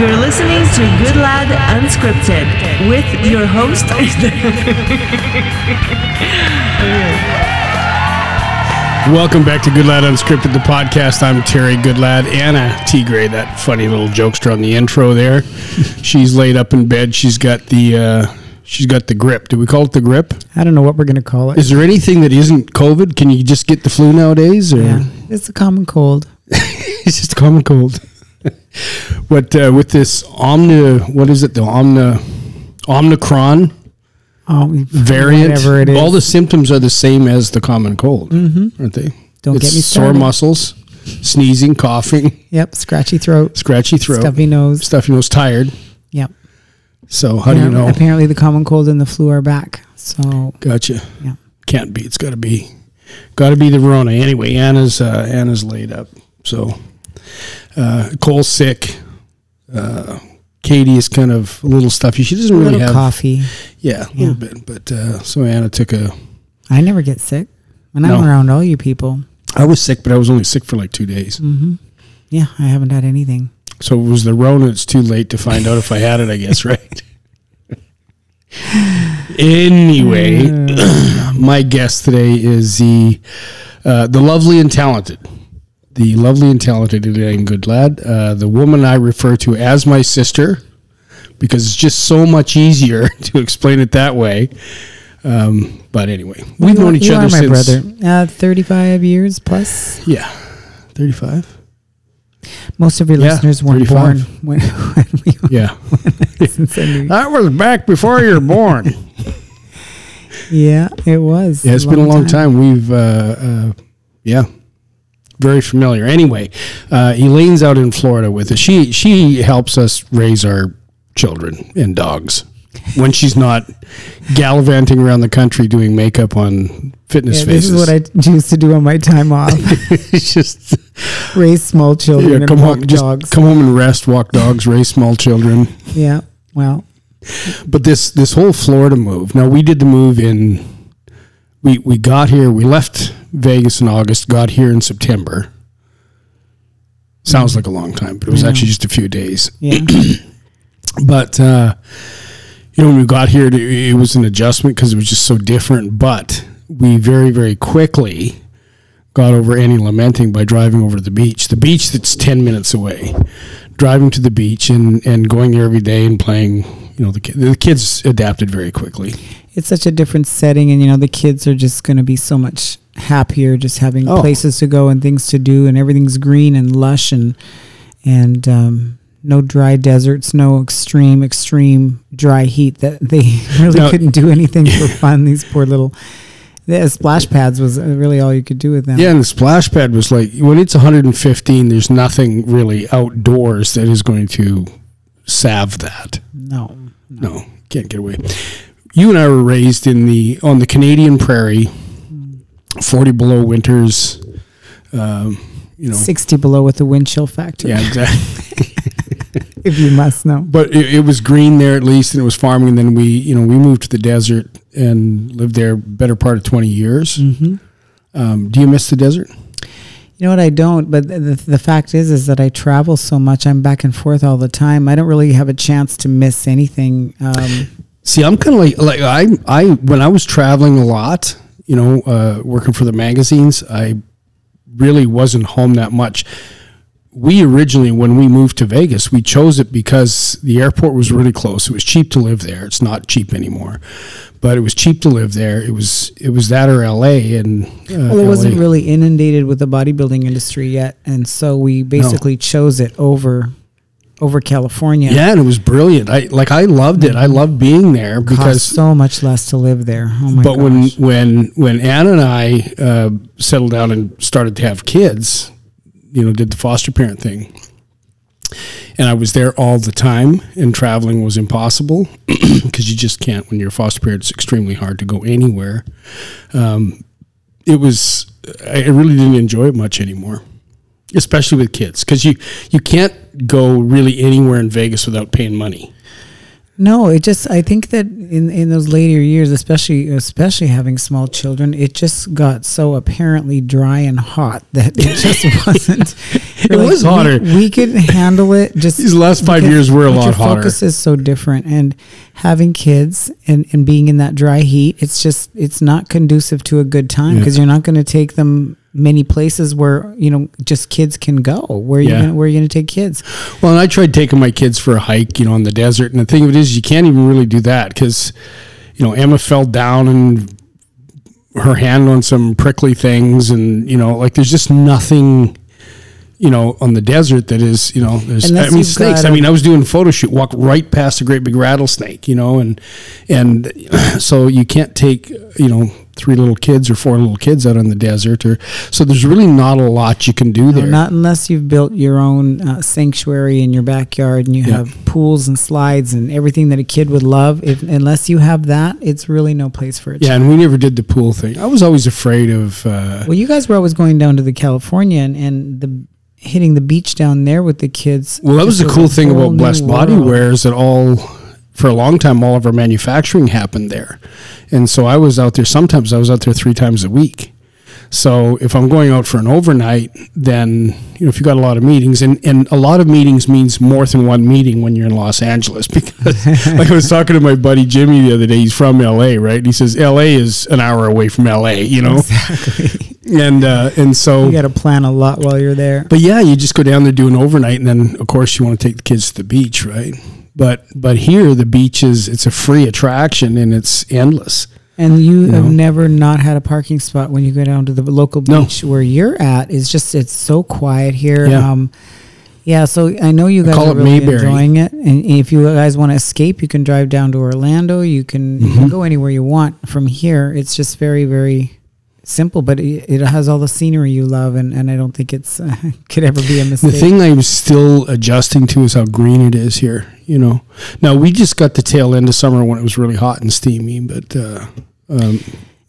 You're listening to Good Lad Unscripted with your host. Welcome back to Good Lad Unscripted, the podcast. I'm Terry Goodlad. Anna T. Gray, that funny little jokester on the intro there. she's laid up in bed. She's got the uh, she's got the grip. Do we call it the grip? I don't know what we're going to call it. Is there anything that isn't COVID? Can you just get the flu nowadays? Or? yeah, it's a common cold. it's just a common cold. What uh, with this Omni? What is it? The Omni omnicron Oh, variant. whatever it is. All the symptoms are the same as the common cold, Mhm. aren't they? Don't It's get me sore muscles, sneezing, coughing, Yep, scratchy throat, scratchy throat, stuffy nose. stuffy nose, tired. Yep. So how do you know? Apparently, the common cold and the flu are back. So Gotcha. Yeah. Can't be. It's got to be. Got to be the Rona. Anyway, Anna's uh, Anna's laid up. So uh, Cole's sick. Uh, Katie is kind of a little stuffy. She doesn't really have. coffee. Yeah, a Yeah. little bit. But uh, so Anna took a. I never get sick when I'm around all you people. I was sick, but I was only sick for like two days. hmm Yeah, I haven't had anything. So it was the Rona. It's too late to find out if I had it. I guess right. anyway, my guest today is the uh, the lovely and talented, the lovely and talented Elaine Goodlad, uh, the woman I refer to as my sister, because it's just so much easier to explain it that way. Um, but anyway, we've known each you other are my since brother. Uh, 35 years plus. yeah, thirty five. Most of your Yeah, listeners weren't 35. born when, when we Yeah, since I knew that was back before you were born. Yeah, it was. Yeah, it's been a long time. We've, uh, uh, yeah, very familiar. Anyway, uh, Elaine's out in Florida with us. She she helps us raise our children and dogs when she's not gallivanting around the country doing makeup on fitness Yeah, this is what I used to do on my time off. just Raise small children yeah, and come walk home, dogs. come home and rest, walk dogs, raise small children. Yeah. Well, But this this whole Florida move. Now we did the move in. We we got here. We left Vegas in August. Got here in September. Sounds like a long time, but it was actually just a few days. yeah. But uh, you know, when we got here, it, was an adjustment because it was just so different. But we very very quickly got over any lamenting by driving over to the beach. The beach that's ten minutes away. Driving to the beach and, and going there every day and playing. You know, the the kids adapted very quickly. it's such a different setting, and you know the kids are just going to be so much happier just having Oh. places to go and things to do, and everything's green and lush and and um, no dry deserts, no extreme extreme dry heat that they really Now- couldn't do anything for fun. These poor little. The splash pads was really all you could do with them. Yeah, and the splash pad was like when it's 115. There's nothing really outdoors that is going to salve that. No. No, can't get away. You and I were raised in the on the Canadian prairie, 40 below winters. Um, you know, Sixty below with the wind chill factor. yeah, exactly. if you must know. but it, it was green there at least, and it was farming. And then we, you know, we moved to the desert and lived there better part of 20 years. Mm-hmm. Um, do you miss the desert? You know what? I don't. But the, the, the fact is, is that I travel so much. I'm back and forth all the time. I don't really have a chance to miss anything. Um, See, I'm kind of like like I I when I was traveling a lot, you know, uh, working for the magazines, I really wasn't home that much. We originally, when we moved to Vegas, we chose it because the airport was really close. It was cheap to live there. It's not cheap anymore, but it was cheap to live there. It was it was that or L.A. and uh, well, it wasn't LA. really inundated with the bodybuilding industry yet, and so we basically chose it over over California. Yeah, and it was brilliant. I like I loved it. I loved being there Cost because so much less to live there. Oh my but gosh. when when when Anna and I uh, settled down and started to have kids, you know, did the foster parent thing, and I was there all the time, and traveling was impossible because you just can't when you're a foster parent. It's extremely hard to go anywhere. Um, it was I really didn't enjoy it much anymore, especially with kids because you you can't go really anywhere in Vegas without paying money. No, it just I think that in in those later years, especially especially having small children, it just got so apparently dry and hot that it just wasn't. It was hotter. We, we could handle it. Just These last five years were a lot your hotter. Focus is so different, and having kids and and being in that dry heat, it's just it's not conducive to a good time Yeah. because you're not going to take them many places where you know just kids can go. Where you Yeah. gonna, where are you going to take kids? Well, and I tried taking my kids for a hike, you know, in the desert. And the thing of it is, you can't even really do that because, you know, Emma fell down and her hand on some prickly things. And, you know, like there's just nothing, you know, on the desert that is, you know, there's, I mean, snakes. I mean, I was doing a photo shoot, walked right past a great big rattlesnake, you know, and, and so you can't take, you know, three little kids or four little kids out in the desert or so there's really not a lot you can do No, there not unless you've built your own uh, sanctuary in your backyard and you Yeah. have pools and slides and everything that a kid would love. If unless you have that, it's really no place for it. Yeah, and we never did the pool thing. I was always afraid of. Uh, Well, you guys were always going down to the California and, and the hitting the beach down there with the kids. well, that was the cool thing about Blessed Body. Wear is that all, for a long time, all of our manufacturing happened there, and so I was out there. Sometimes I was out there three times a week. So if I'm going out for an overnight, then you know if you got a lot of meetings, and and a lot of meetings means more than one meeting when you're in Los Angeles. Because like I was talking to my buddy Jimmy the other day, he's from L.A. Right? And he says L.A. is an hour away from L.A. You know, Exactly. and uh, and so you got to plan a lot while you're there. But yeah, you just go down there do an overnight, and then of course you want to take the kids to the beach, right? But but here the beach is it's a free attraction and it's endless. And you, You have know? never not had a parking spot when you go down to the local No. beach where you're at. It's just it's so quiet here. Yeah. Um, yeah, so I know you guys are really Mayberry. enjoying it. And if you guys want to escape, you can drive down to Orlando. You can, Mm-hmm. can go anywhere you want from here. It's just very, very simple, but it, it has all the scenery you love, and, and I don't think it's uh, could ever be a mistake. The thing I'm still adjusting to is how green it is here. You know, now we just got the tail end of summer when it was really hot and steamy, but uh, um,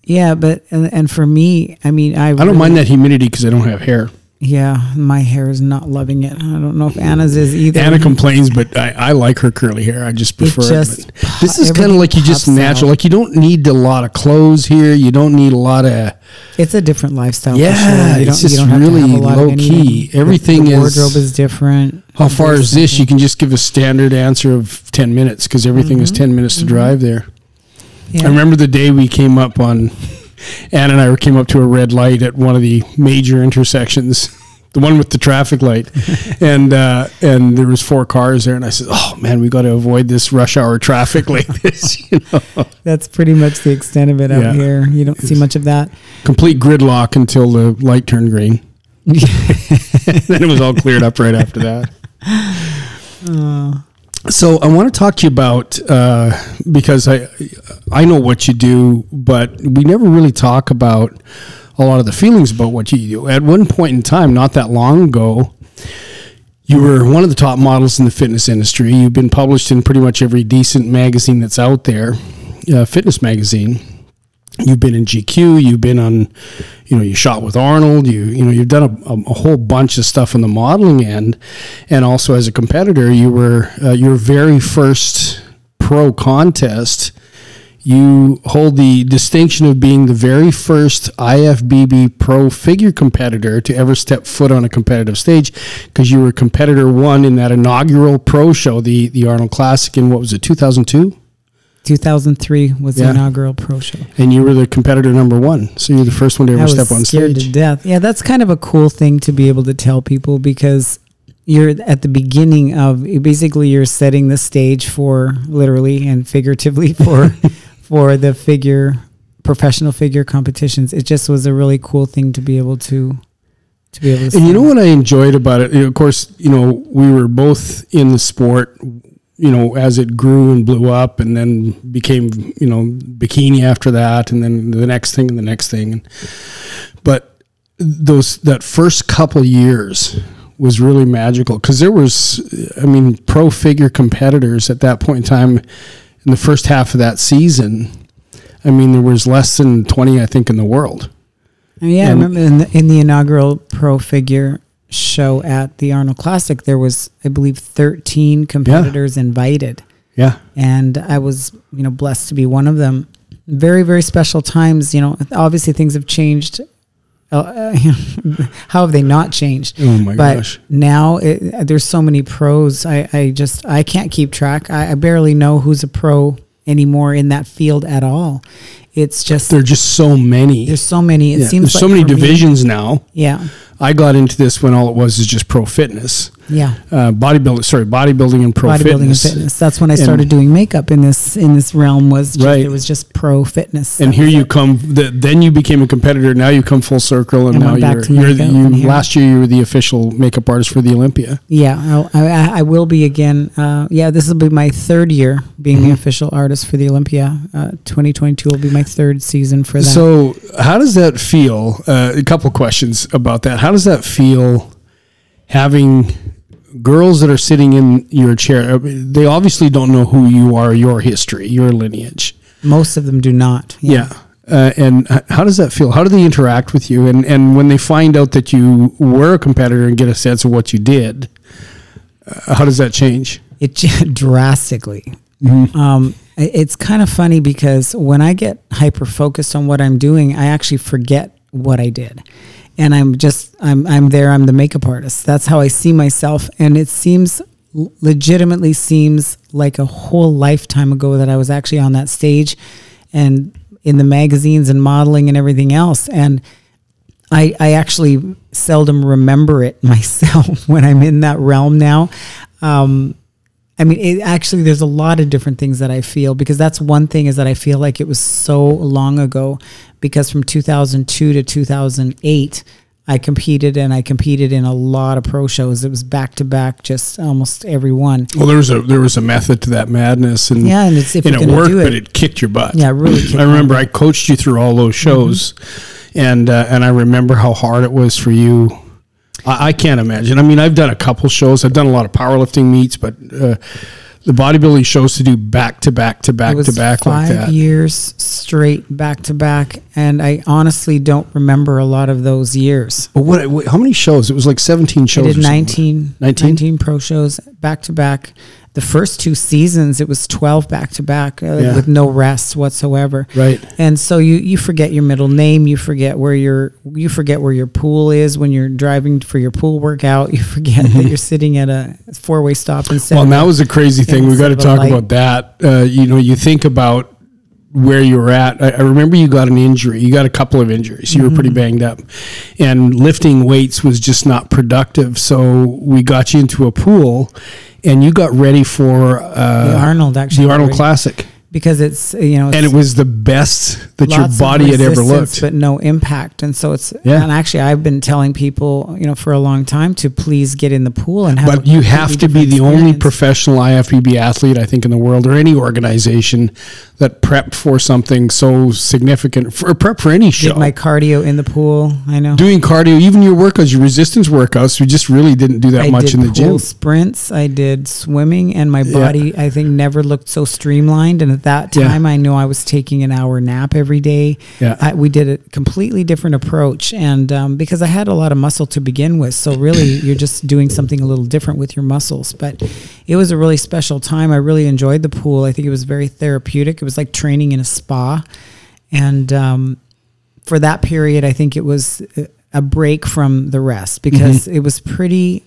yeah, but and, and for me, I mean, I I don't mind that humidity because I don't have hair. Yeah, my hair is not loving it. I don't know if Anna's is either. Anna complains, but I, I like her curly hair. I just prefer it. just But this is kind of like you just natural. out. Like you don't need a lot of clothes here. You don't need a lot of It's a different lifestyle. for Yeah, sure. You it's just don't really low key. Everything the is- wardrobe is different. How far is this? You can just give a standard answer of 10 minutes because everything is mm-hmm. 10 minutes to mm-hmm. drive there. Yeah. I remember the day we came up on, Ann and I came up to a red light at one of the major intersections, the one with the traffic light. and uh, and there was four cars there. And I said, oh, man, we got to avoid this rush hour traffic like this. You know? That's pretty much the extent of it out Yeah. here. You don't see much of that. Complete gridlock until the light turned green. then it was all cleared up right after that. So I want to talk to you about uh, because I I know what you do, but we never really talk about a lot of the feelings about what you do. At one point in time, not that long ago, you were one of the top models in the fitness industry. You've been published in pretty much every decent magazine that's out there, uh, fitness magazine. You've been in GQ. You've been on, you know, you shot with Arnold. You you know you've done a, a, whole bunch of stuff on the modeling end, and also as a competitor, you were uh, your very first pro contest. You hold the distinction of being the very first IFBB pro figure competitor to ever step foot on a competitive stage because you were competitor one in that inaugural pro show, the, the Arnold Classic in what was it, 2002? 2003 was Yeah. the inaugural pro show. And you were the competitor number one. So you're the first one to ever was step on scared stage. to death. Yeah, that's kind of a cool thing to be able to tell people because you're at the beginning of basically you're setting the stage for literally and figuratively for for the figure professional figure competitions. It just was a really cool thing to be able to to be able to. And you know what I enjoyed about it? Of course, you know, we were both in the sport, you know, as it grew and blew up and then became, you know, bikini after that and then the next thing and the next thing. But those that first couple years was really magical because there was I mean pro figure competitors at that point in time in the first half of that season. I mean there was less than 20 I think in the world. Yeah, I remember in the, in the inaugural pro figure show at the Arnold Classic, there was, I believe, 13 competitors invited. Yeah. and I was, you know, blessed to be one of them. Very, very special times. You know, obviously things have changed. Uh, how have they not changed? Oh my but gosh. now it, there's so many pros. I, I just I can't keep track. I, I barely know who's a pro anymore in that field at all. It's just There are just so many. there's so many. It Yeah, seems there's like so many for me- divisions now. yeah, I got into this when all it was is just pro fitness, yeah. uh, bodybuilding. Sorry, bodybuilding and pro bodybuilding fitness. and fitness. That's when I And- started doing makeup in this in this realm. Was just, Right. it was just pro fitness. And here you it. come. The, then you became a competitor. Now you come full circle, and And now you're, you're the, you, last year you were the official makeup artist for the Olympia. Yeah, I, I, I will be again. Uh, yeah, this will be my third year being Mm-hmm. the official artist for the Olympia. Uh, 2022 will be my third season for that. So, how does that feel? Uh, a couple questions about that. How does that feel having girls that are sitting in your chair? They obviously don't know who you are, your history, your lineage. Most of them do not. Yeah. Uh, and how does that feel? How do they interact with you? And and when they find out that you were a competitor and get a sense of what you did, uh, how does that change? it drastically. Mm-hmm. Um, it's kind of funny because when I get hyper focused on what I'm doing, I actually forget what I did, and I'm just I'm I'm there. I'm the makeup artist. That's how I see myself, and it seems legitimately seems like a whole lifetime ago that I was actually on that stage, and in the magazines and modeling and everything else, and. I, I actually seldom remember it myself when I'm in that realm now. Um, I mean, it actually, there's a lot of different things that I feel because that's one thing is that I feel like it was so long ago because from 2002 to 2008, I competed and I competed in a lot of pro shows. It was back to back, just almost every one. Well, there was a there was a method to that madness, and Yeah, and it's if and it worked, do it. but it kicked your butt. Yeah, really kicked I remember I coached you through all those shows, and uh, and I remember how hard it was for you. I, I can't imagine. I mean, I've done a couple shows. I've done a lot of powerlifting meets, but uh, the bodybuilding shows to do back to back to back to back five like that. years straight back to back, and I honestly don't remember a lot of those years. But what, what? How many shows? It was like seventeen shows. I did or 19, 19? 19 pro shows back to back. The first two seasons, it was 12 back to back uh, Yeah. with no rest whatsoever. Right. And so you, you forget your middle name. You forget where your you forget where your pool is when you're driving for your pool workout. You forget that you're sitting at a four way stop instead. Well, that was a crazy thing. We got to instead of a talk light. about that. Uh, you know, you think about where you were at. I, I remember you got an injury. You got a couple of injuries. You were pretty Mm-hmm. banged up, and lifting weights was just not productive. So we got you into a pool, and you got ready for uh, the Arnold actually the Arnold Classic, because it's you know and it was the best that your body had ever looked. but no impact. And so it's Yeah. and actually I've been telling people you know for a long time to please get in the pool and have. But you have to be the different only professional IFBB athlete, I think, in the world or any organization that prepped for something so significant for prep for any show. Did my cardio in the pool. I know. doing cardio, even your workouts, your resistance workouts, we just really didn't do that I much in the gym. sprints. I did swimming, and my Yeah. body I think never looked so streamlined. And at that Yeah. time, I know I was taking an hour nap every day. Yeah. I, we did a completely different approach, and um, because I had a lot of muscle to begin with, so really you're just doing something a little different with your muscles. But it was a really special time. I really enjoyed the pool. I think it was very therapeutic. It was like training in a spa, and um, for that period, I think it was a- a break from the rest because Mm-hmm. it was pretty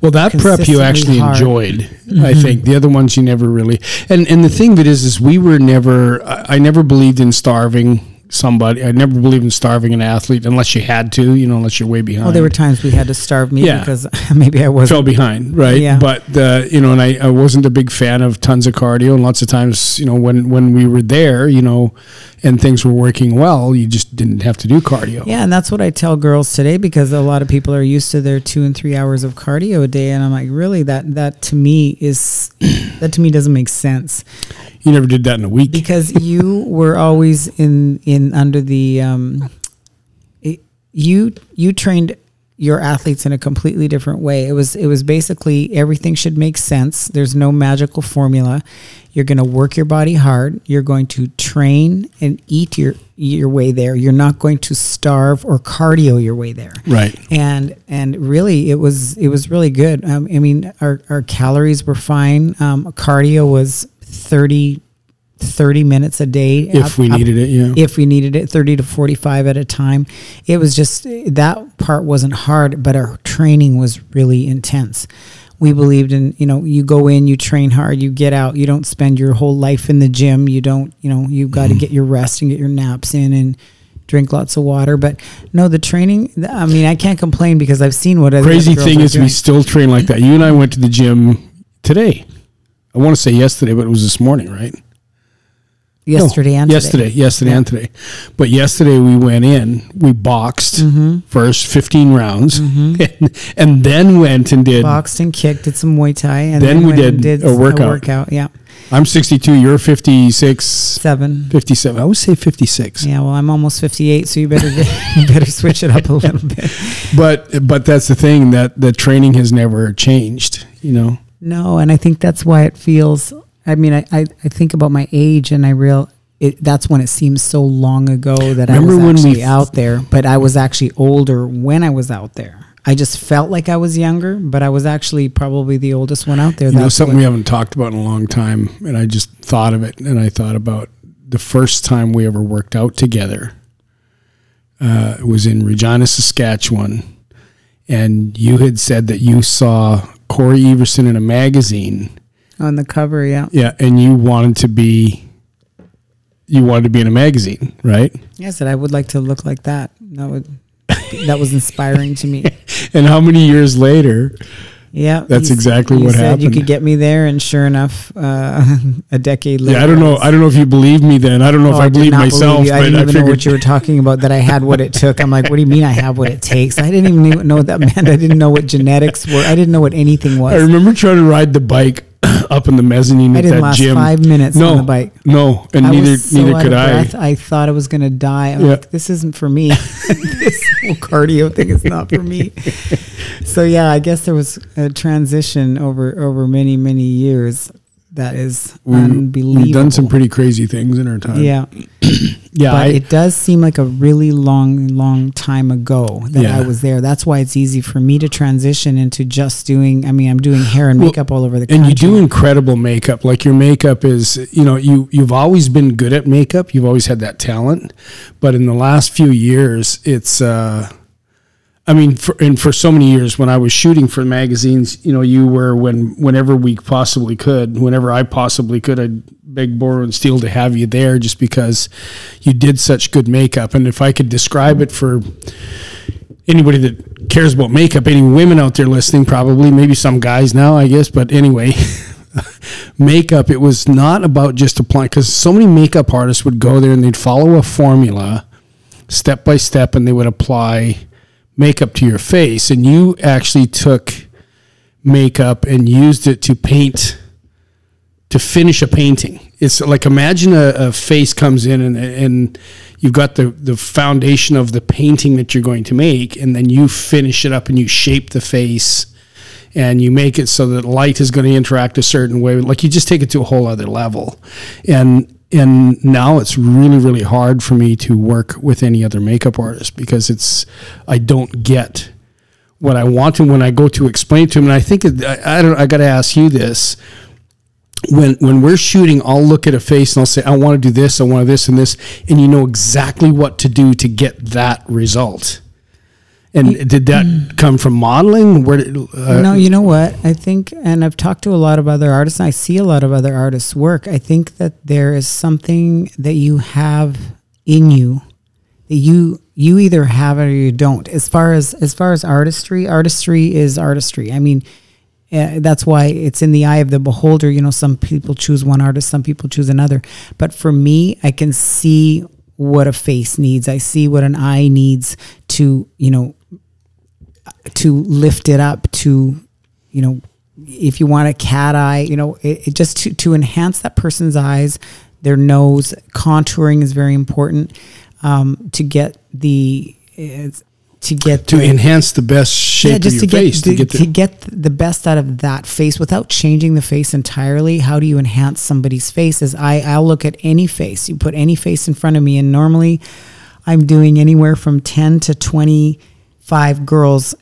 Well, that prep you actually hard. enjoyed. I Mm-hmm. think the other ones you never really. And and the thing it is, is we were never. I I never believed in starving somebody. I never believed in starving an athlete unless you had to. You know, unless you're way behind. Well, there were times we had to starve me Yeah. because maybe I wasn't. behind, right? Yeah. But the you know, and I, I wasn't a big fan of tons of cardio, and lots of times, you know, when when we were there, you know, and things were working well, you just didn't have to do cardio. Yeah, and that's what I tell girls today because a lot of people are used to their two and three hours of cardio a day, and I'm like, really, that that to me is that to me doesn't make sense You never did that in a week. because you were always in in under the um, it, you you trained your athletes in a completely different way. It was it was basically everything should make sense. There's no magical formula. You're going to work your body hard. You're going to train and eat your your way there. You're not going to starve or cardio your way there Right. and and really it was it was really good um, i mean our, our calories were fine um, cardio was 30, 30 minutes a day. if up- we up- needed it, yeah. if we needed it 30 to 45 at a time it was just that part wasn't hard but our training was really intense we believed in you know you go in you train hard you get out you don't spend your whole life in the gym you don't you know you've got to Mm-hmm. get your rest and get your naps in and drink lots of water but no the training i mean i can't complain because i've seen what other Crazy thing is, we still train like that. You and I went to the gym today. I want to say yesterday, but it was this morning, right? No, yesterday and today. yesterday, yesterday Yeah. and today. But yesterday we went in, we boxed Mm-hmm. first fifteen rounds, and, and then went and did. boxed and kicked did some muay thai and Then then, we did did a workout. workout yeah I'm 62. You're 56, seven 57. I would say 56. Yeah, well, I'm almost 58, so you better get, you better switch it up a little bit. But but that's the thing that the training has never changed. You know. No, and I think that's why it feels. I mean, I I, I think about my age, and I real it. That's when it seems so long ago that Remember I when was we actually f- out there, but I was actually older when I was out there. I just felt like I was younger, but I was actually probably the oldest one out there. You know, something we haven't talked about in a long time, and I just thought of it, and I thought about the first time we ever worked out together. Uh, it was in Regina, Saskatchewan, and you had said that you saw Cory Everson in a magazine, on the cover. Yeah, yeah, and you wanted to be, you wanted to be in a magazine, right? I said I would like to look like that. That would that was inspiring to me. And how many years later? Yeah, That's exactly you what said You could get me there, and sure enough, uh, a decade later. Yeah, I don't know. I don't know if you believe me then. I don't know Oh, if I, did believed not myself, believe. I didn't I even know what you were talking about. That I had what it took. I'm like, what do you mean I have what it takes? I didn't even know what that meant. I didn't know what genetics were. I didn't know what anything was. I remember trying to ride the bike up in the mezzanine I at that last gym. five minutes no, on the bike. No, and I neither so neither could I. I thought I was going to die. I'm Yeah. like, this isn't for me. whole cardio thing is not for me. So yeah, I guess there was a transition over over many many years. That is We- unbelievable. We've done some pretty crazy things in our time. yeah. Yeah. but I, it does seem like a really long, long time ago that Yeah. I was there. That's why it's easy for me to transition into just doing. I mean, I'm doing hair and Well, makeup all over the country, and you do incredible makeup. Like your makeup is, you know, you you've always been good at makeup. You've always had that talent, but in the last few years, it's. uh I mean, for, and for so many years, when I was shooting for magazines, you know, you were when whenever we possibly could, whenever I possibly could, I'd beg, borrow, and steal to have you there, just because you did such good makeup. And if I could describe it for anybody that cares about makeup, any women out there listening, probably, maybe some guys now, I guess, but anyway, makeup, it was not about just applying, because so many makeup artists would go there and they'd follow a formula step by step and they would apply makeup to your face. And you actually took makeup and used it to paint to finish a painting. It's like imagine a, a face comes in and, and you've got the, the foundation of the painting that you're going to make, and then you finish it up and you shape the face and you make it so that light is going to interact a certain way. Like you just take it to a whole other level. And and now it's really, really hard for me to work with any other makeup artist because it's I don't get what I want to when I go to explain to him. And I think I, I don't. I got to ask you this: when when we're shooting, I'll look at a face and I'll say, "I want to do this, I want to this and this," and you know exactly what to do to get that result. And did that come from modeling? Where did, uh, no, you know what? I think, and I've talked to a lot of other artists, and I see a lot of other artists' work. I think that there is something that you have in you that you you either have it or you don't. As far as as far as artistry, artistry is artistry. I mean, that's why it's in the eye of the beholder. You know, some people choose one artist, some people choose another. But for me, I can see what a face needs. I see what an eye needs to, you know, to lift it up to, you know, if you want a cat eye, you know, it, it just to, to enhance that person's eyes, their nose, contouring is very important um, to get the, to get to the, enhance the best shape of your to get, face? the, to get to the, get the best out of that face without changing the face entirely. How do you enhance somebody's face? Is I I'll look at any face. You put any face in front of me, and normally I'm doing anywhere from ten to twenty five girls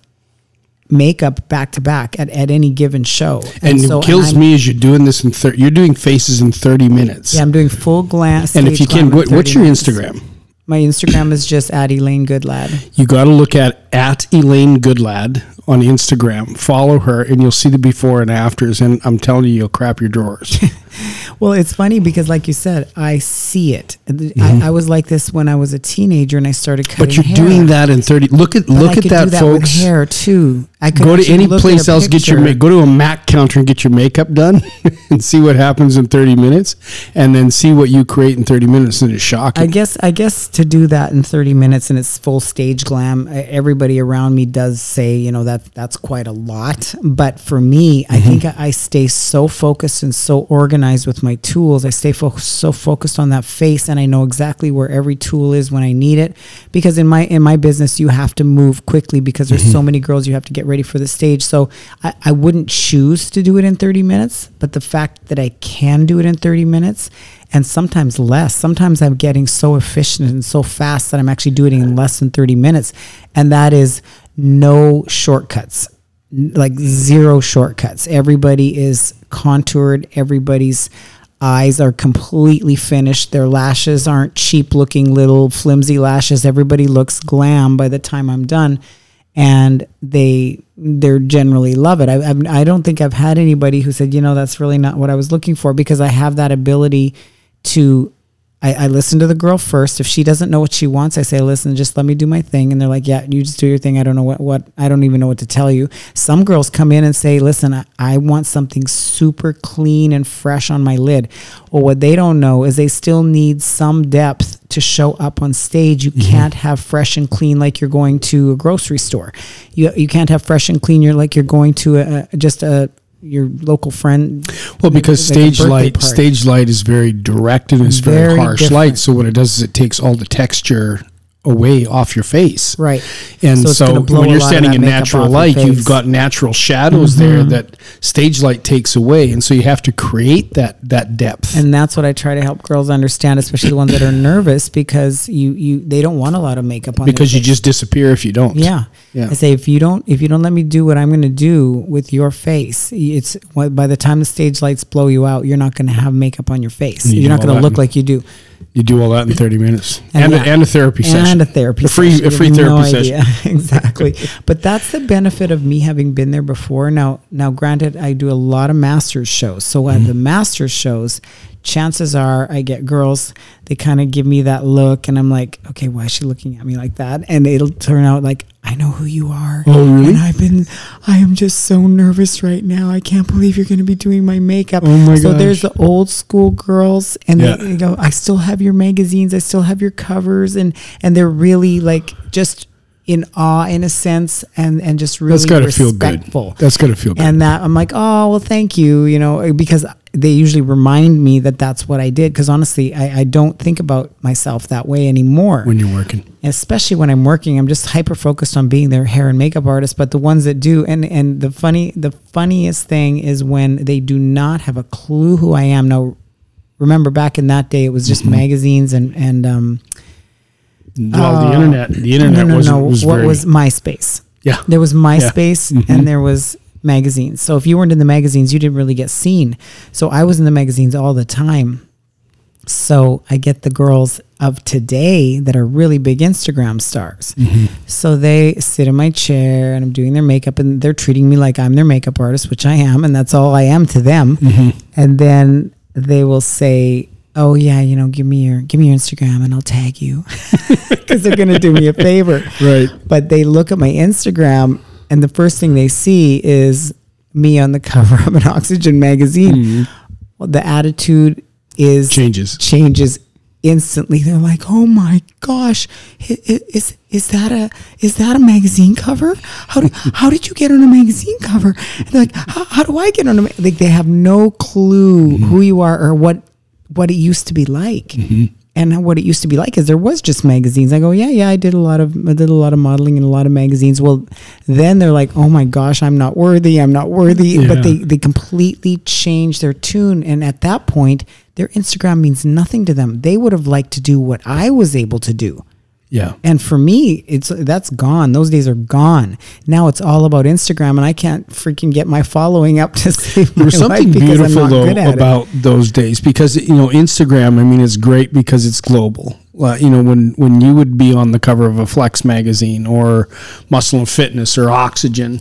makeup back to back at, at any given show. And, so- it kills I'm- me is you're doing this in thir- you're doing faces in 30 minutes. Yeah, I'm doing full glance. and if you can, what, what's your minutes. Instagram? My Instagram is just at Elaine Goodlad. You got to look at at Elaine Goodlad on Instagram. Follow her, and you'll see the before and afters. And I'm telling you, you'll crap your drawers. Well, it's funny because, like you said, I see it. I, I was like this when I was a teenager, and I started cutting. Mm-hmm. but you're doing that in 30. Look at But look I at that, folks. Hair too. I could Go to any place else, get your Go to a Mac counter and get your makeup done, and see what happens in 30 minutes, and then see what you create in 30 minutes, and it's shocking. I guess I guess to do that in 30 minutes and it's full stage glam, everybody around me does say, you know, that that's quite a lot. But for me, I Mm-hmm. think I, I stay so focused and so organized with my tools. I stay so focused on that face and I know exactly where every tool is when I need it. Because in my in my business, you have to move quickly because there's Mm-hmm. so many girls you have to get ready for the stage. So I, I wouldn't choose to do it in 30 minutes, but the fact that I can do it in 30 minutes and sometimes less. Sometimes I'm getting so efficient and so fast that I'm actually doing it in less than 30 minutes. And that is no shortcuts, like zero shortcuts. Everybody is contoured, everybody's eyes are completely finished. Their lashes aren't cheap looking little flimsy lashes. Everybody looks glam by the time I'm done. And they they're generally love it. I, I don't think I've had anybody who said, you know, that's really not what I was looking for because I have that ability to I, I listen to the girl first. If she doesn't know what she wants, I say, listen, just let me do my thing. And they're like, yeah, you just do your thing. I don't know what, what I don't even know what to tell you. Some girls come in and say, listen, I, I want something super clean and fresh on my lid. Well, what they don't know is they still need some depth to show up on stage. You mm-hmm. can't have fresh and clean like you're going to a grocery store. You, you can't have fresh and clean. You're like you're going to a, a just a your local friend. Well, because like stage light, party. stage light is very direct and it's very, Very harsh different. light. So what it does is it takes all the texture away off your face. Right. And So so, it's gonna blow when you're standing in natural light. Mm-hmm. you've got natural shadows there that stage light takes away, and so you have to create that that depth. and that's what I try to help girls understand, especially the ones that are nervous because you you they don't want a lot of makeup on because you just disappear if you don't. yeah. Yeah. I say if you don't if you don't let me do what I'm going to do with your face, it's by the time the stage lights blow you out, you're not going to have makeup on your face. You You're not going to look in- like you do. You do all that in 30 minutes, and, yeah. a, and a therapy session, and a therapy a free session. a free therapy no session. exactly but that's the benefit of me having been there before now now granted i do a lot of masters shows so Mm-hmm. at the masters shows chances are i get girls they kind of give me that look and i'm like okay why is she looking at me like that? And it'll turn out like i know who you are. Oh, really? and i've been i am just so nervous right now. I can't believe you're going to be doing my makeup. Oh my so there's the old school girls and Yeah. they, they go i still have your magazines i still have your covers and and they're really like just in awe in a sense and and just really That's got to feel good. respectful That's got to feel good. and that i'm like oh well thank you you know because they usually remind me that that's what i did because honestly I, I don't think about myself that way anymore when you're working, especially when I'm working, I'm just hyper focused on being their hair and makeup artist. But the ones that do, and and the funny, the funniest thing is when they do not have a clue who I am. Now, remember back in that day, it was just Mm-hmm. magazines and and um. Well, the uh, internet, the internet no, no, wasn't no. was what very, was MySpace? yeah. There was MySpace Mhm. and there was magazines. So if you weren't in the magazines, you didn't really get seen. So I was in the magazines all the time. So I get the girls of today that are really big Instagram stars. So they sit in my chair and I'm doing their makeup and they're treating me like I'm their makeup artist, which I am, and that's all I am to them. And then they will say, "Oh yeah, you know, give me your give me your Instagram and I'll tag you," because they're gonna do me a favor Right. but they look at my Instagram and the first thing they see is me on the cover of an oxygen magazine. Hmm. Well, the attitude is Changes. changes instantly. They're like, "Oh my gosh, is is that a is that a magazine cover? How do, how did you get on a magazine cover?" And they're like, how, "How do I get on a?" ma-" Like they have no clue hmm. who you are or what what it used to be like. Mm-hmm. And what it used to be like is there was just magazines. I go, yeah, yeah, I did a lot of I did a lot of modeling in a lot of magazines. Well, then they're like, oh my gosh, I'm not worthy. I'm not worthy. Yeah. But they they completely change their tune, and at that point, their Instagram means nothing to them. They would have liked to do what I was able to do. Yeah. And for me, it's that's gone. Those days are gone. Now it's all about Instagram, and I can't freaking get my following up to save my There's something life because I'm beautiful though at it. about those days because you know Instagram. I mean, it's great because it's global. Uh, you know, when when you would be on the cover of a Flex magazine or Muscle and Fitness or Oxygen,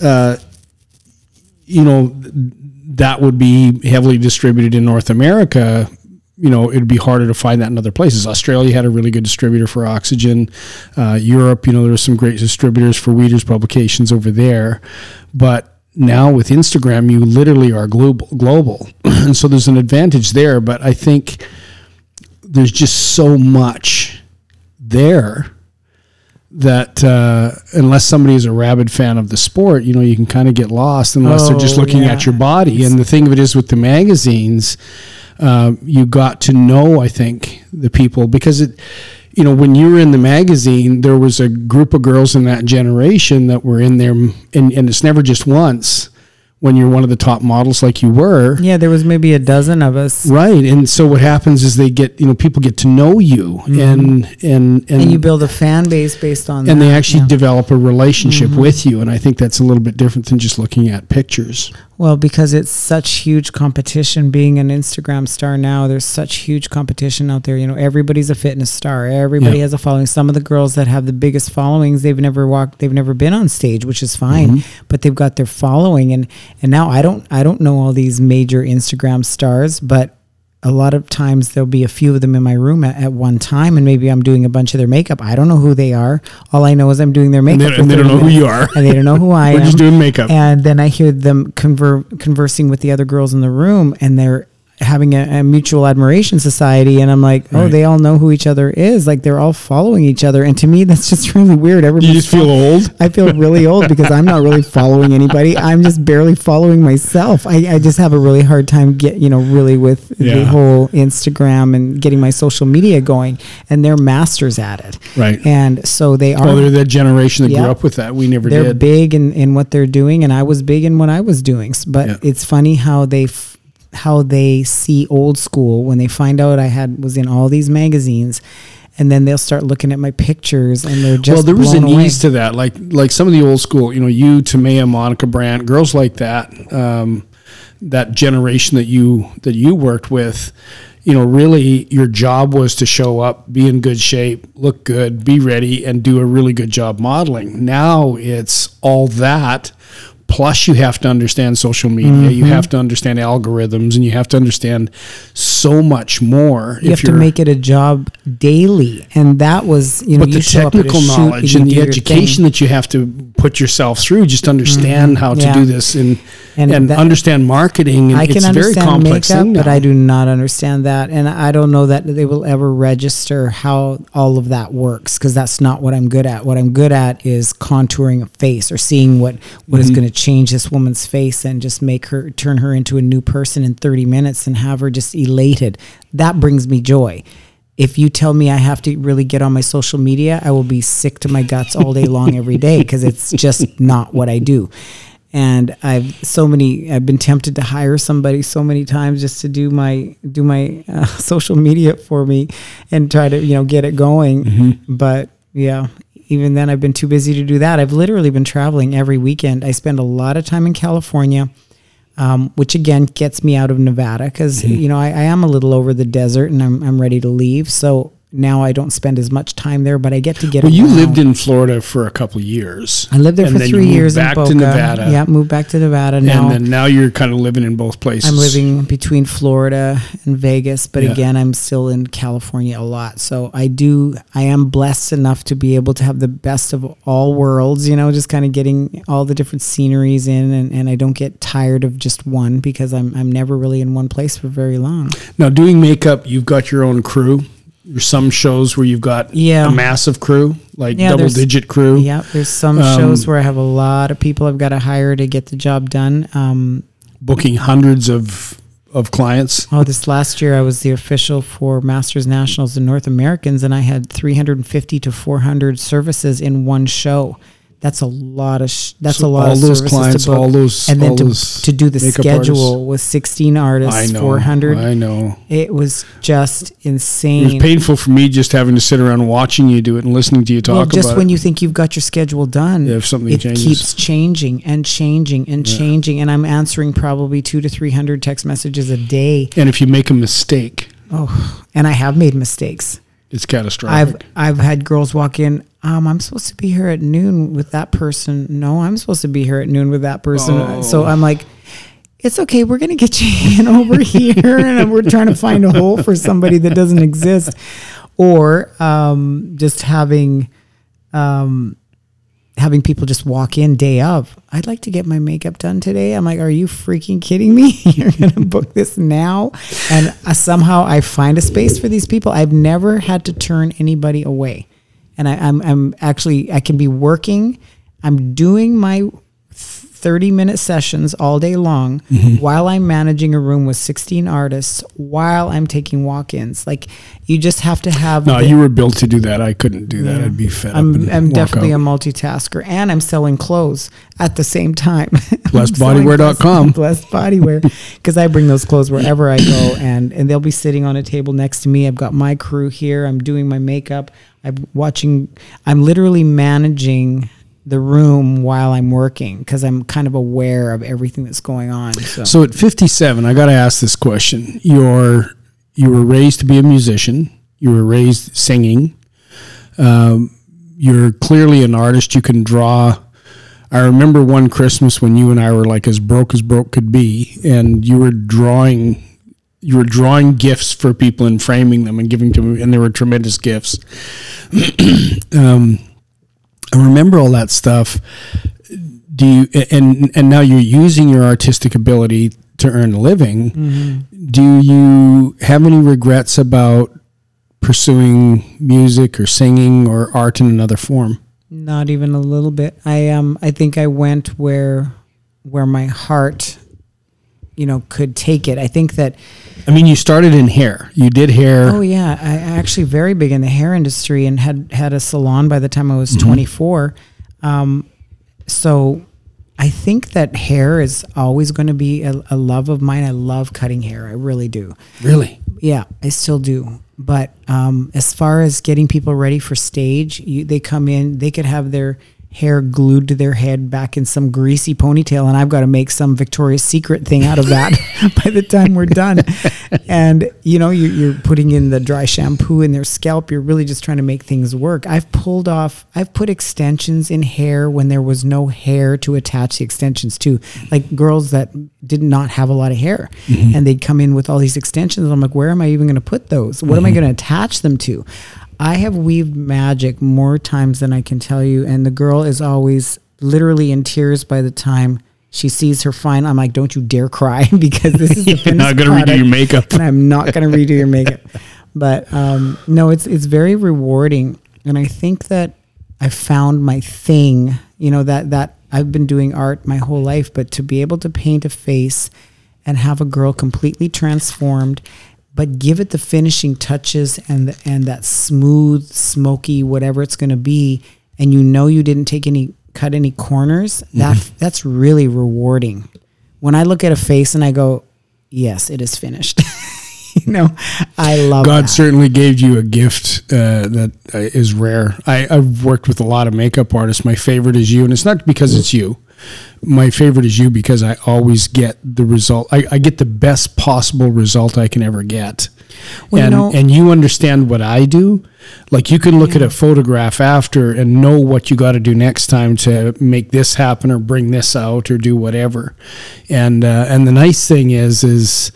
uh, you know, th- that would be heavily distributed in North America. You know, it'd be harder to find that in other places. Australia had a really good distributor for Oxygen. Uh, Europe, you know, there were some great distributors for Weider publications over there, but now with Instagram, you literally are global, global, and so there's an advantage there. But I think there's just so much there that uh, unless somebody is a rabid fan of the sport, you know, you can kind of get lost unless they're just Oh, looking yeah. at your body. And the thing of it is with the magazines, um, you got to know, I think, the people because it, you know, when you were in the magazine, there was a group of girls in that generation that were in there, and, and it's never just once when you're one of the top models like you were. yeah, there was maybe a dozen of us, Right, and so what happens is they get you know people get to know you and and and Mm-hmm. and you build a fan base based on and that. they actually yeah. Mm-hmm. develop a relationship with you, and I think that's a little bit different than just looking at pictures. Well, because it's such huge competition being an Instagram star now, there's such huge competition out there. You know, everybody's a fitness star. Everybody Yeah. has a following. Some of the girls that have the biggest followings, they've never walked, they've never been on stage, which is fine, Mm-hmm. but they've got their following. And and now I don't I don't know all these major Instagram stars, but a lot of times there'll be a few of them in my room at, at one time, and maybe I'm doing a bunch of their makeup. I don't know who they are. All I know is I'm doing their And makeup. they, and they don't know who you are. and they don't know who I We're am just doing makeup. and then I hear them conver- conversing with the other girls in the room, and they're having a, a mutual admiration society. And I'm like, oh, Right. they all know who each other is. Like they're all following each other. And to me, that's just really weird. you Everybody just feel old. I feel really old because I'm not really following anybody. I'm just barely following myself. I, I just have a really hard time get you know really with the whole Instagram and getting my social media going. And they're masters at it. Right. And so they are Oh, they're that generation that Yeah. grew up with that. We never they're did. big in, in what they're doing and i was big in what i was doing but Yeah. it's funny how they how they see old school when they find out i had was in all these magazines and then they'll start looking at my pictures and they're just well, there was an away. ease to that, like like some of the old school, you know, you, Tamea, Monica Brant, girls like that, um, that generation that you that you worked with. You know, really, your job was to show up, be in good shape, look good, be ready, and do a really good job modeling. Now it's all that. Plus, you have to understand social media. You Mm-hmm. have to understand algorithms, and you have to understand so much more. you have to make it a job daily and that was you know but you the show up at a technical knowledge you and the education that you have to put yourself through just to understand how to yeah. do this and And and, that- understand marketing and I can it's a very understand complex makeup, but I do not understand that, and I don't know that they will ever register how all of that works because that's not what I'm good at. What I'm good at is contouring a face or seeing what what Mm-hmm. is going to change this woman's face and just make her turn her into a new person in 30 minutes and have her just elated. That brings me joy. If you tell me I have to really get on my social media, I will be sick to my guts all day long every day because it's just not what I do and I've so many I've been tempted to hire somebody so many times just to do my do my uh, social media for me and try to you know get it going but yeah even then I've been too busy to do that. I've literally been traveling every weekend. I spend a lot of time in California um, which again gets me out of Nevada because you know I, I am a little over the desert and I'm, I'm ready to leave. So now I don't spend as much time there but I get to get well, you lived in Florida for a couple of years. I lived there for three moved years back in Boca to Nevada. yeah moved back to Nevada now and then now you're kind of living in both places. I'm living between Florida and Vegas, but Yeah. again, I'm still in California a lot. So I do, I am blessed enough to be able to have the best of all worlds, you know, just kind of getting all the different sceneries in and, and I don't get tired of just one because I'm, I'm never really in one place for very long. Now, doing makeup, you've got your own crew. There's some shows where you've got Yeah. a massive crew, like Yeah, double digit crew. Yeah. There's some Um, shows where I have a lot of people I've got to hire to get the job done. Um, booking hundreds of of clients. Oh, this last year I was the official for Masters Nationals and North Americans, and I had 350 to 400 services in one show. That's a lot of sh- that's So a lot all of those clients, book. all those- and then to, those to do the schedule with 16 artists I know. 400 I know. it was just insane. It was painful for me just having to sit around watching you do it and listening to you talk well, just when it. you think you've got your schedule done Yeah, if something it changes. keeps changing and changing and changing and i'm answering probably two to 300 text messages a day and if you make a mistake, oh and i have made mistakes it's catastrophic. I've I've had girls walk in. Um, I'm supposed to be here at noon with that person. No, I'm supposed to be here at noon with that person. Oh. So I'm like, it's okay. We're gonna get you in over here, and we're trying to find a hole for somebody that doesn't exist, or um, just having um, having people just walk in day of. I'd like to get my makeup done today. I'm like, are you freaking kidding me? You're gonna book this now? And uh, somehow I find a space for these people. I've never had to turn anybody away, and I, I'm I'm actually I can be working. I'm doing my 30 minute sessions all day long mm-hmm. while I'm managing a room with 16 artists while I'm taking walk ins. Like, you just have to have. no, the- you were built to do that. I couldn't do that. I'd be fed up. I'm, and I'm definitely a multitasker and I'm selling clothes at the same time. BlessedBodywear.com. Blessed Bodywear. Because I bring those clothes wherever I go and, and they'll be sitting on a table next to me. I've got my crew here. I'm doing my makeup. I'm watching, I'm literally managing the room while I'm working because I'm kind of aware of everything that's going on. So, So at 57, I got to ask this question. You're you were raised to be a musician. You were raised singing. Um, you're clearly an artist. You can draw. I remember one Christmas when you and I were like as broke as broke could be, and you were drawing. You were drawing gifts for people and framing them and giving to them, and they were tremendous gifts. um, I remember all that stuff do you and and now you're using your artistic ability to earn a living do you have any regrets about pursuing music or singing or art in another form Not even a little bit. I um I think I went where where my heart you know could take it. I think that i mean you started in hair you did hair oh yeah, I actually very big in the hair industry and had had a salon by the time I was 24. Um so I think that hair is always going to be a, a love of mine. I love cutting hair. I really do. really Yeah, I still do. But um, as far as getting people ready for stage, you, they come in, they could have their hair glued to their head back in some greasy ponytail, and I've got to make some Victoria's Secret thing out of that by the time we're done. And you know, you, you're putting in the dry shampoo in their scalp. You're really just trying to make things work. I've pulled off, I've put extensions in hair when there was no hair to attach the extensions to, like girls that did not have a lot of hair, mm-hmm. and they'd come in with all these extensions. And I'm like, where am I even going to put those? What am I mm-hmm. going to attach them to? I have weaved magic more times than I can tell you, and the girl is always literally in tears by the time she sees her fine. I'm like, don't you dare cry because this is the You're not gonna redo your makeup. and I'm not going to redo your makeup. But um, no, it's it's very rewarding, and I think that I found my thing. You know that that I've been doing art my whole life, but to be able to paint a face and have a girl completely transformed, but give it the finishing touches and the, and that smooth, smoky, whatever it's going to be, and you know you didn't take any cut any corners. That that's really rewarding. When I look at a face and I go, yes, it is finished. you know, I love God that. certainly gave you a gift uh, that uh, is rare. I, I've worked with a lot of makeup artists. My favorite is you, and it's not because it's you. My favorite is you because I always get the result. I, I get the best possible result I can ever get. Well, you and know- and you understand what I do. Like you can look at a photograph after and know what you got to do next time to make this happen or bring this out or do whatever. And uh, and the nice thing is is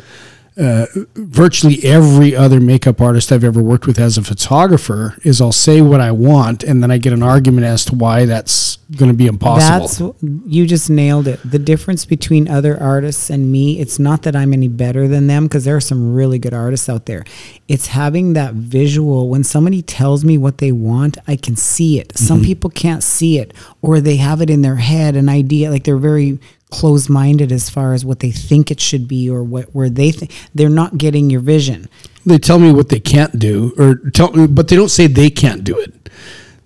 uh, virtually every other makeup artist I've ever worked with as a photographer is I'll say what I want and then I get an argument as to why that's going to be impossible. That's you just nailed it. The difference between other artists and me, it's not that I'm any better than them because there are some really good artists out there. It's having that visual when somebody tells me what they want, I can see it. Some Mm-hmm. people can't see it or they have it in their head an idea like they're very closed minded as far as what they think it should be or what where they think they're not getting your vision. they tell me what they can't do or tell but they don't say they can't do it.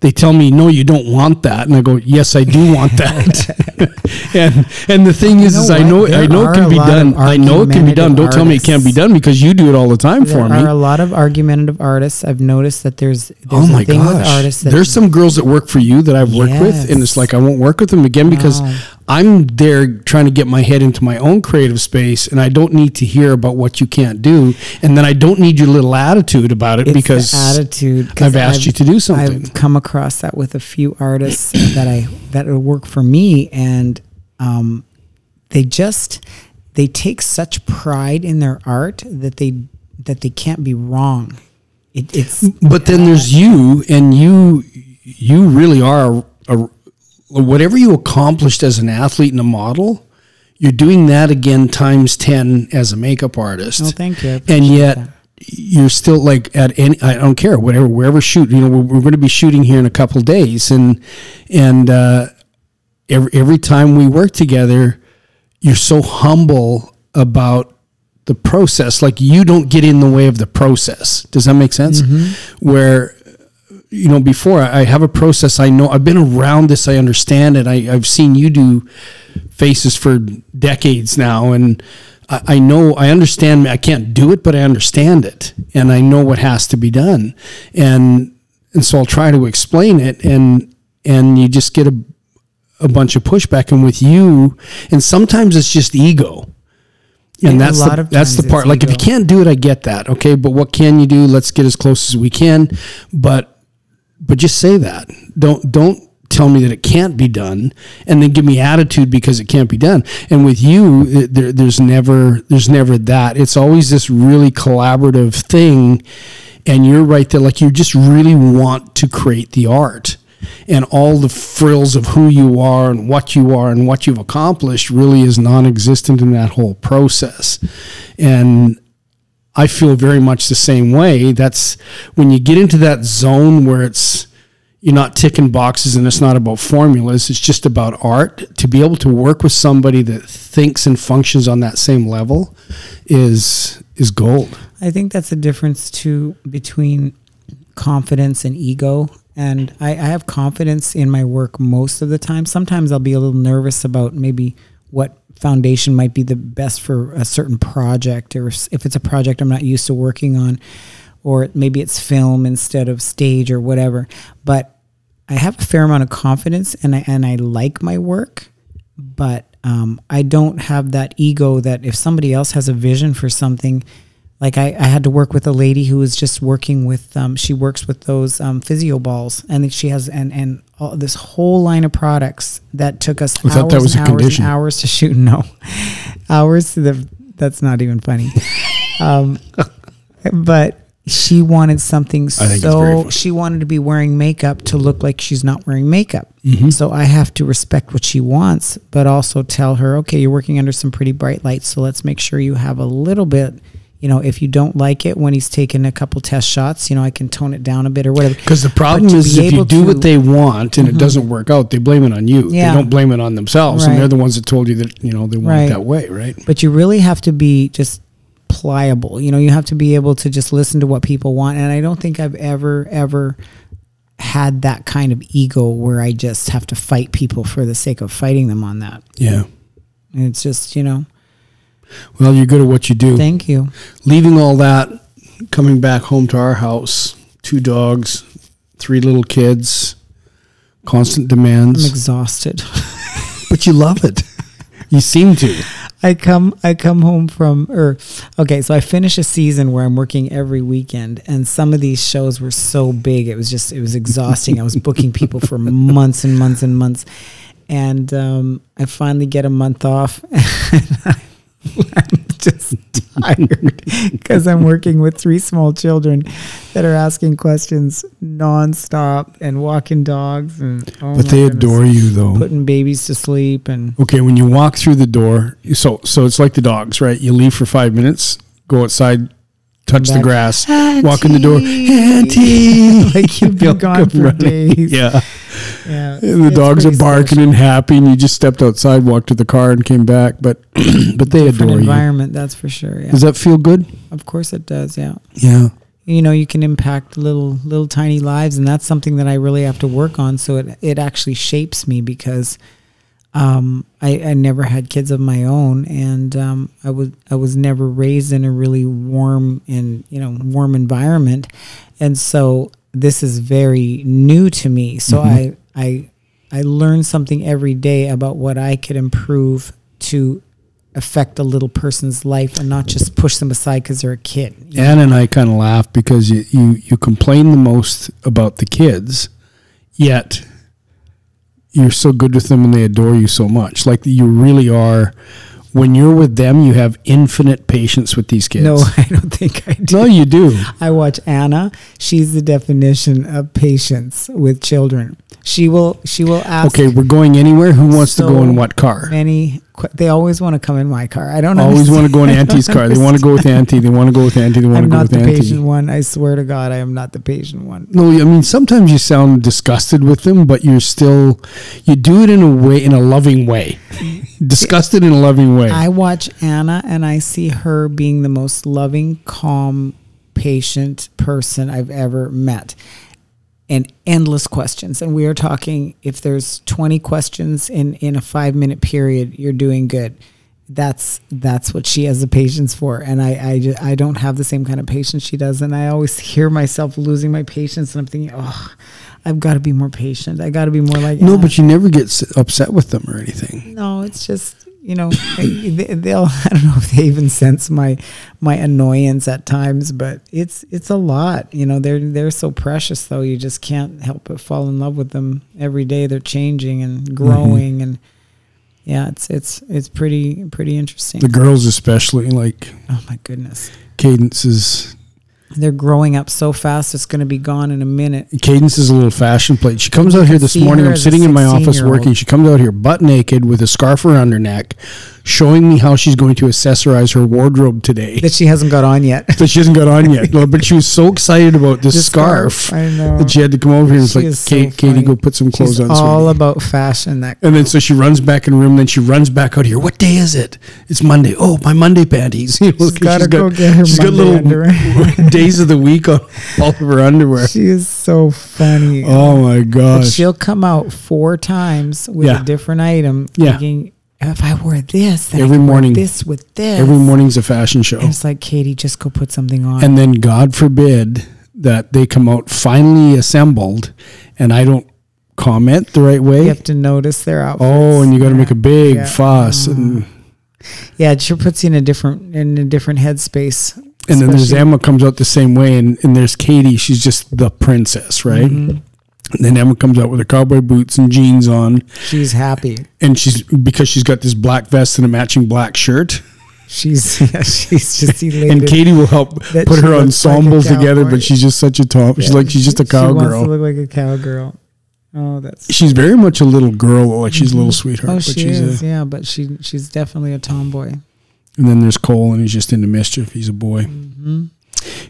they tell me, "No, you don't want that," and I go, "Yes, I do want that." and and the thing is, is I know There I know it can be done. I know it can be done. Don't tell me it can't be done because you do it all the time There for me. There are a lot of argumentative artists. I've noticed that there's, there's Oh my a thing with gosh! artists There's some girls that work for you that I've worked with, and it's like I won't work with them again because No. I'm there trying to get my head into my own creative space, and I don't need to hear about what you can't do, and then I don't need your little attitude about it it's because attitude. I've asked you to do something. I've come across that with a few artists that I that work for me, and um, they just they take such pride in their art that they that they can't be wrong. It, it's But then there's you, and you you really are a, a whatever you accomplished as an athlete and a model. You're doing that again times ten as a makeup artist. Oh, thank you. And yet that. you're still like at any. I don't care whatever wherever shoot. You know we're, we're going to be shooting here in a couple days, and and uh, every every time we work together, you're so humble about the process. Like you don't get in the way of the process. Does that make sense? Where you know before I have a process I know I've been around this I understand it I, I've seen you do faces for decades now and I, I know I understand I can't do it but I understand it and I know what has to be done. And and so I'll try to explain it and and you just get a a bunch of pushback and with you and sometimes it's just ego. And that's lot the, of that's the part like if you can't do it I get that okay but what can you do? Let's get as close as we can but but just say that. Don't don't tell me that it can't be done, and then give me attitude because it can't be done. And with you, there, there's never there's never that. It's always this really collaborative thing, and you're right there. Like you just really want to create the art. And all the frills of who you are and what you are and what you've accomplished really is non-existent in that whole process. And I feel very much the same way. That's when you get into that zone where it's you're not ticking boxes and it's not about formulas, it's just about art. To be able to work with somebody that thinks and functions on that same level is is gold. I think that's the difference too between confidence and ego. And I, I have confidence in my work most of the time. Sometimes I'll be a little nervous about maybe what foundation might be the best for a certain project, or if it's a project I'm not used to working on, or maybe it's film instead of stage or whatever. But I have a fair amount of confidence, and I and I like my work but um, I don't have that ego that if somebody else has a vision for something, like I, I had to work with a lady who was just working with, um, she works with those um, physio balls, and she has and and all, this whole line of products that took us I hours that was and a hours condition. and hours to shoot. No, hours to the. That's not even funny. um, but she wanted something I think it's very so she wanted to be wearing makeup to look like she's not wearing makeup. Mm-hmm. So I have to respect what she wants, but also tell her, okay, you're working under some pretty bright lights, so let's make sure you have a little bit. You know, if you don't like it when he's taking a couple test shots, you know, I can tone it down a bit or whatever. Because the problem is if you do to- what they want and it mm-hmm. doesn't work out, they blame it on you. Yeah. They don't blame it on themselves. And they're the ones that told you that, you know, they want Right. it that way, right? but you really have to be just pliable. You know, you have to be able to just listen to what people want. And I don't think I've ever, ever had that kind of ego where I just have to fight people for the sake of fighting them on that. Yeah. And it's just, you know, Well, you're good at what you do. thank you. leaving all that, coming back home to our house, two dogs, three little kids, constant demands. I'm exhausted. but you love it. You seem to. I come I come home from or okay, so I finish a season where I'm working every weekend and some of these shows were so big it was just it was exhausting. I was booking people for months and months and months. And um, I finally get a month off I'm just tired because I'm working with three small children that are asking questions nonstop and walking dogs and oh But they goodness, adore you, though. putting babies to sleep and Okay, when you walk through the door, so so it's like the dogs, right? You leave for five minutes, go outside, touch the grass, walk in the door, Auntie, like you've been gone for Running. days. Yeah, Yeah, and the dogs are barking special. and happy, and you just stepped outside, walked to the car, and came back. But but they Different adore you. environment, that's for sure. Yeah, Does that feel good? of course it does. Yeah, Yeah. you know you can impact little little tiny lives and that's something that i really have to work on so it, it actually shapes me because um, I, I never had kids of my own and um, I was I was never raised in a really warm and you know warm environment. And so this is very new to me. So I I I learn something every day about what I could improve to affect a little person's life and not just push them aside because they're a kid. Ann and I kind of laugh because you, you you complain the most about the kids, yet you're so good with them and they adore you so much. Like you really are. When you're with them, you have infinite patience with these kids. No, I don't think I do. no, you do. I watch Anna. She's the definition of patience with children. She will she will ask Okay, we're going anywhere. Who wants to go in what car? many they always want to come in my car. I don't know. Always want to go in Auntie's car. They want to go with Auntie. They want to go with Auntie. They want to I'm go not with the Auntie. patient one. I swear to God, I am not the patient one. No, I mean sometimes you sound disgusted with them, but you're still you do it in a way in a loving way. disgusted in a loving way. I watch Anna and I see her being the most loving, calm, patient person I've ever met. And endless questions. And we are talking if there's 20 questions in, in a five minute period, you're doing good. That's that's what she has the patience for. And I, I, I don't have the same kind of patience she does. And I always hear myself losing my patience and I'm thinking, oh, I've got to be more patient. I got to be more like no, Anna. but you never get upset with them or anything. No, it's just you know they- they'll. I don't know if they even sense my my annoyance at times, but it's it's a lot. You know, they're they're so precious though. You just can't help but fall in love with them every day. They're changing and mm-hmm. growing, and yeah, it's it's it's pretty pretty interesting. The girls, especially, like oh my goodness, Cadence is they're growing up so fast. It's going to be gone in a minute. Cadence is a little fashion plate. She comes out here this morning. I'm sitting in my office working. She comes out here butt naked with a scarf around her neck, showing me how she's going to accessorize her wardrobe today. That she hasn't got on yet. that she hasn't got on yet. No, But she was so excited about this, This scarf, scarf, I know. that she had to come over here and it's like, so Kate, Katie, go put some clothes She's on. all sweetie." about fashion. That and then so she runs back in the room. Then she runs back out here. What day is it? It's Monday. Oh, my Monday panties. You know, 'cause gotta go get her she's got little days of the week on all of her underwear. She is so funny. Oh my But gosh! she'll come out four times with Yeah. a different item, Yeah. thinking, if I wore this, then Every I could wear morning. this with this. Every morning's a fashion show. And it's like, Katie, just go put something on. and then God forbid that they come out finally assembled, and I don't comment the right way. you have to notice their outfits. Oh, and you got to Yeah. make a big Yeah. fuss, and Yeah, it sure puts you in a different in a different headspace. and then there's Emma comes out the same way, and, and there's Katie. She's just the princess, right? Mm-hmm. And then Emma comes out with her cowboy boots and jeans on, She's happy. and she's because she's got this black vest and a matching black shirt. She's yeah, she's just elated. And Katie will help That put she her looks like a ensemble together, cowboy. but she's just such a top. She's like she's just a She wants to cowgirl. look like a cowgirl. Oh, that's She's very much a little girl, like she's a little sweetheart. oh, but she she's is. A, yeah, but she she's definitely a tomboy. and then there's Cole, and he's just into mischief. He's a boy. Mm-hmm.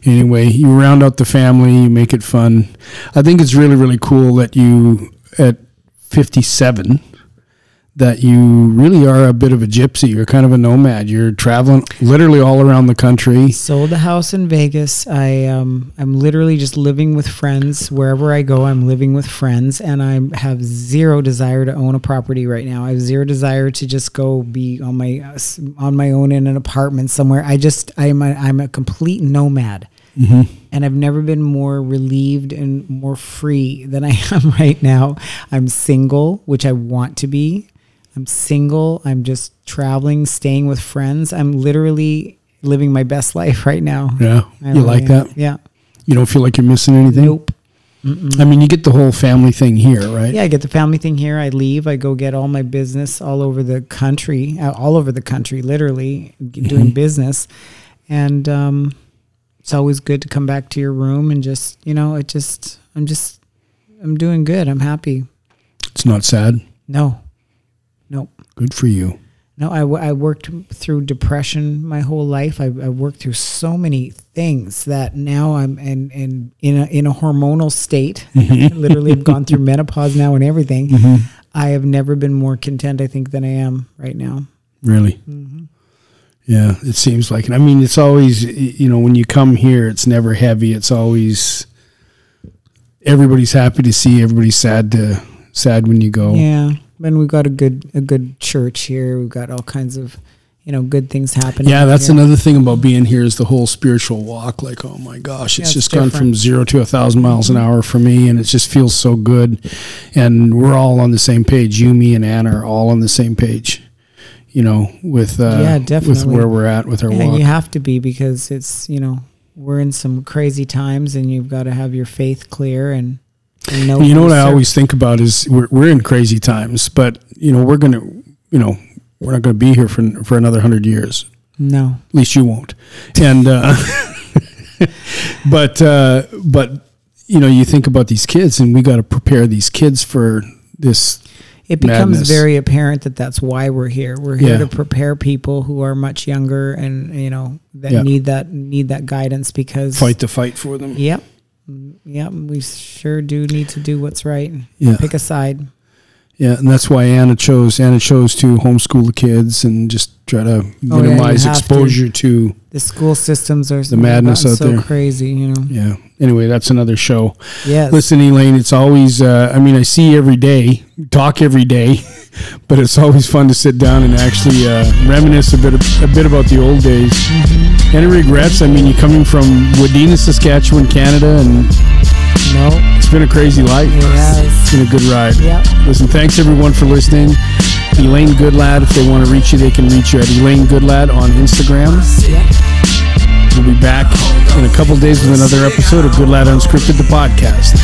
Anyway, you round out the family, you make it fun. I think it's really, really cool that you, at 57, that you really are a bit of a gypsy. You're kind of a nomad. You're traveling literally all around the country. Sold a house in Vegas. I um I'm literally just living with friends wherever I go. I'm living with friends, and I have zero desire to own a property right now. I have zero desire to just go be on my on my own in an apartment somewhere. I just I'm a, I'm a complete nomad. And I've never been more relieved and more free than I am right now. I'm single, which I want to be. I'm single. I'm just traveling, staying with friends. I'm literally living my best life right now. Yeah. I you like am. that? Yeah. You don't feel like you're missing anything? Nope. I mean, you get the whole family thing here, right? Yeah, I get the family thing here. I leave. I go get all my business all over the country, uh, all over the country, literally doing business. And um, it's always good to come back to your room and just, you know, it just, I'm just, I'm doing good. I'm happy. It's not sad. No, no, Good for you. no. I, w- I worked through depression my whole life. I, I worked through so many things that now I'm in, in, in, a, in a hormonal state. Mm-hmm. Literally, I've gone through menopause now and everything. Mm-hmm. I have never been more content, I think, than I am right now. Really. Mm-hmm. Yeah, it seems like it. I mean, it's always you know when you come here, it's never heavy. It's always everybody's happy to see. Everybody's sad to sad when you go. Yeah, and we've got a good a good church here. We've got all kinds of you know good things happening. Yeah, that's here. another thing about being here is the whole spiritual walk. Like, oh my gosh, it's Yeah, it's just gone from zero to a thousand miles an hour for me, and it just feels so good. And we're all on the same page. You, me, and Anna are all on the same page. You know, with uh, Yeah, with where we're at with our Yeah, walk. you have to be because it's you know we're in some crazy times, and you've got to have your faith clear and, and know. you know what to I always think about is we're we're in crazy times, but you know we're gonna you know we're not gonna be here for for another hundred years. no. At least you won't. And uh, but uh, but you know you think about these kids, and we got to prepare these kids for this. It becomes Madness. very apparent that that's why we're here. We're here Yeah. to prepare people who are much younger and you know that Yeah. need that need that guidance because Fight the fight for them. Yep. Yep, we sure do need to do what's right. Yeah. Pick a side. Yeah, and that's why Anna chose Anna chose to homeschool the kids and just try to Oh, yeah, minimize to. exposure to. The school systems are The madness out so there. crazy, you know. Yeah. Anyway, that's another show. Yes. Listen, Elaine, it's always, uh, I mean, I see every day, talk every day, but it's always fun to sit down and actually uh, reminisce a bit, a bit about the old days. Mm-hmm. Any regrets? I mean, you're coming from Wadena, Saskatchewan, Canada, and no, it's been a crazy life. It has. It's been a good ride. Yep. Listen, thanks everyone for listening. Elaine Goodlad, if they want to reach you, they can reach you at Elaine Goodlad on Instagram. Yep. We'll be back in a couple days with another episode of Goodlad Unscripted, the podcast.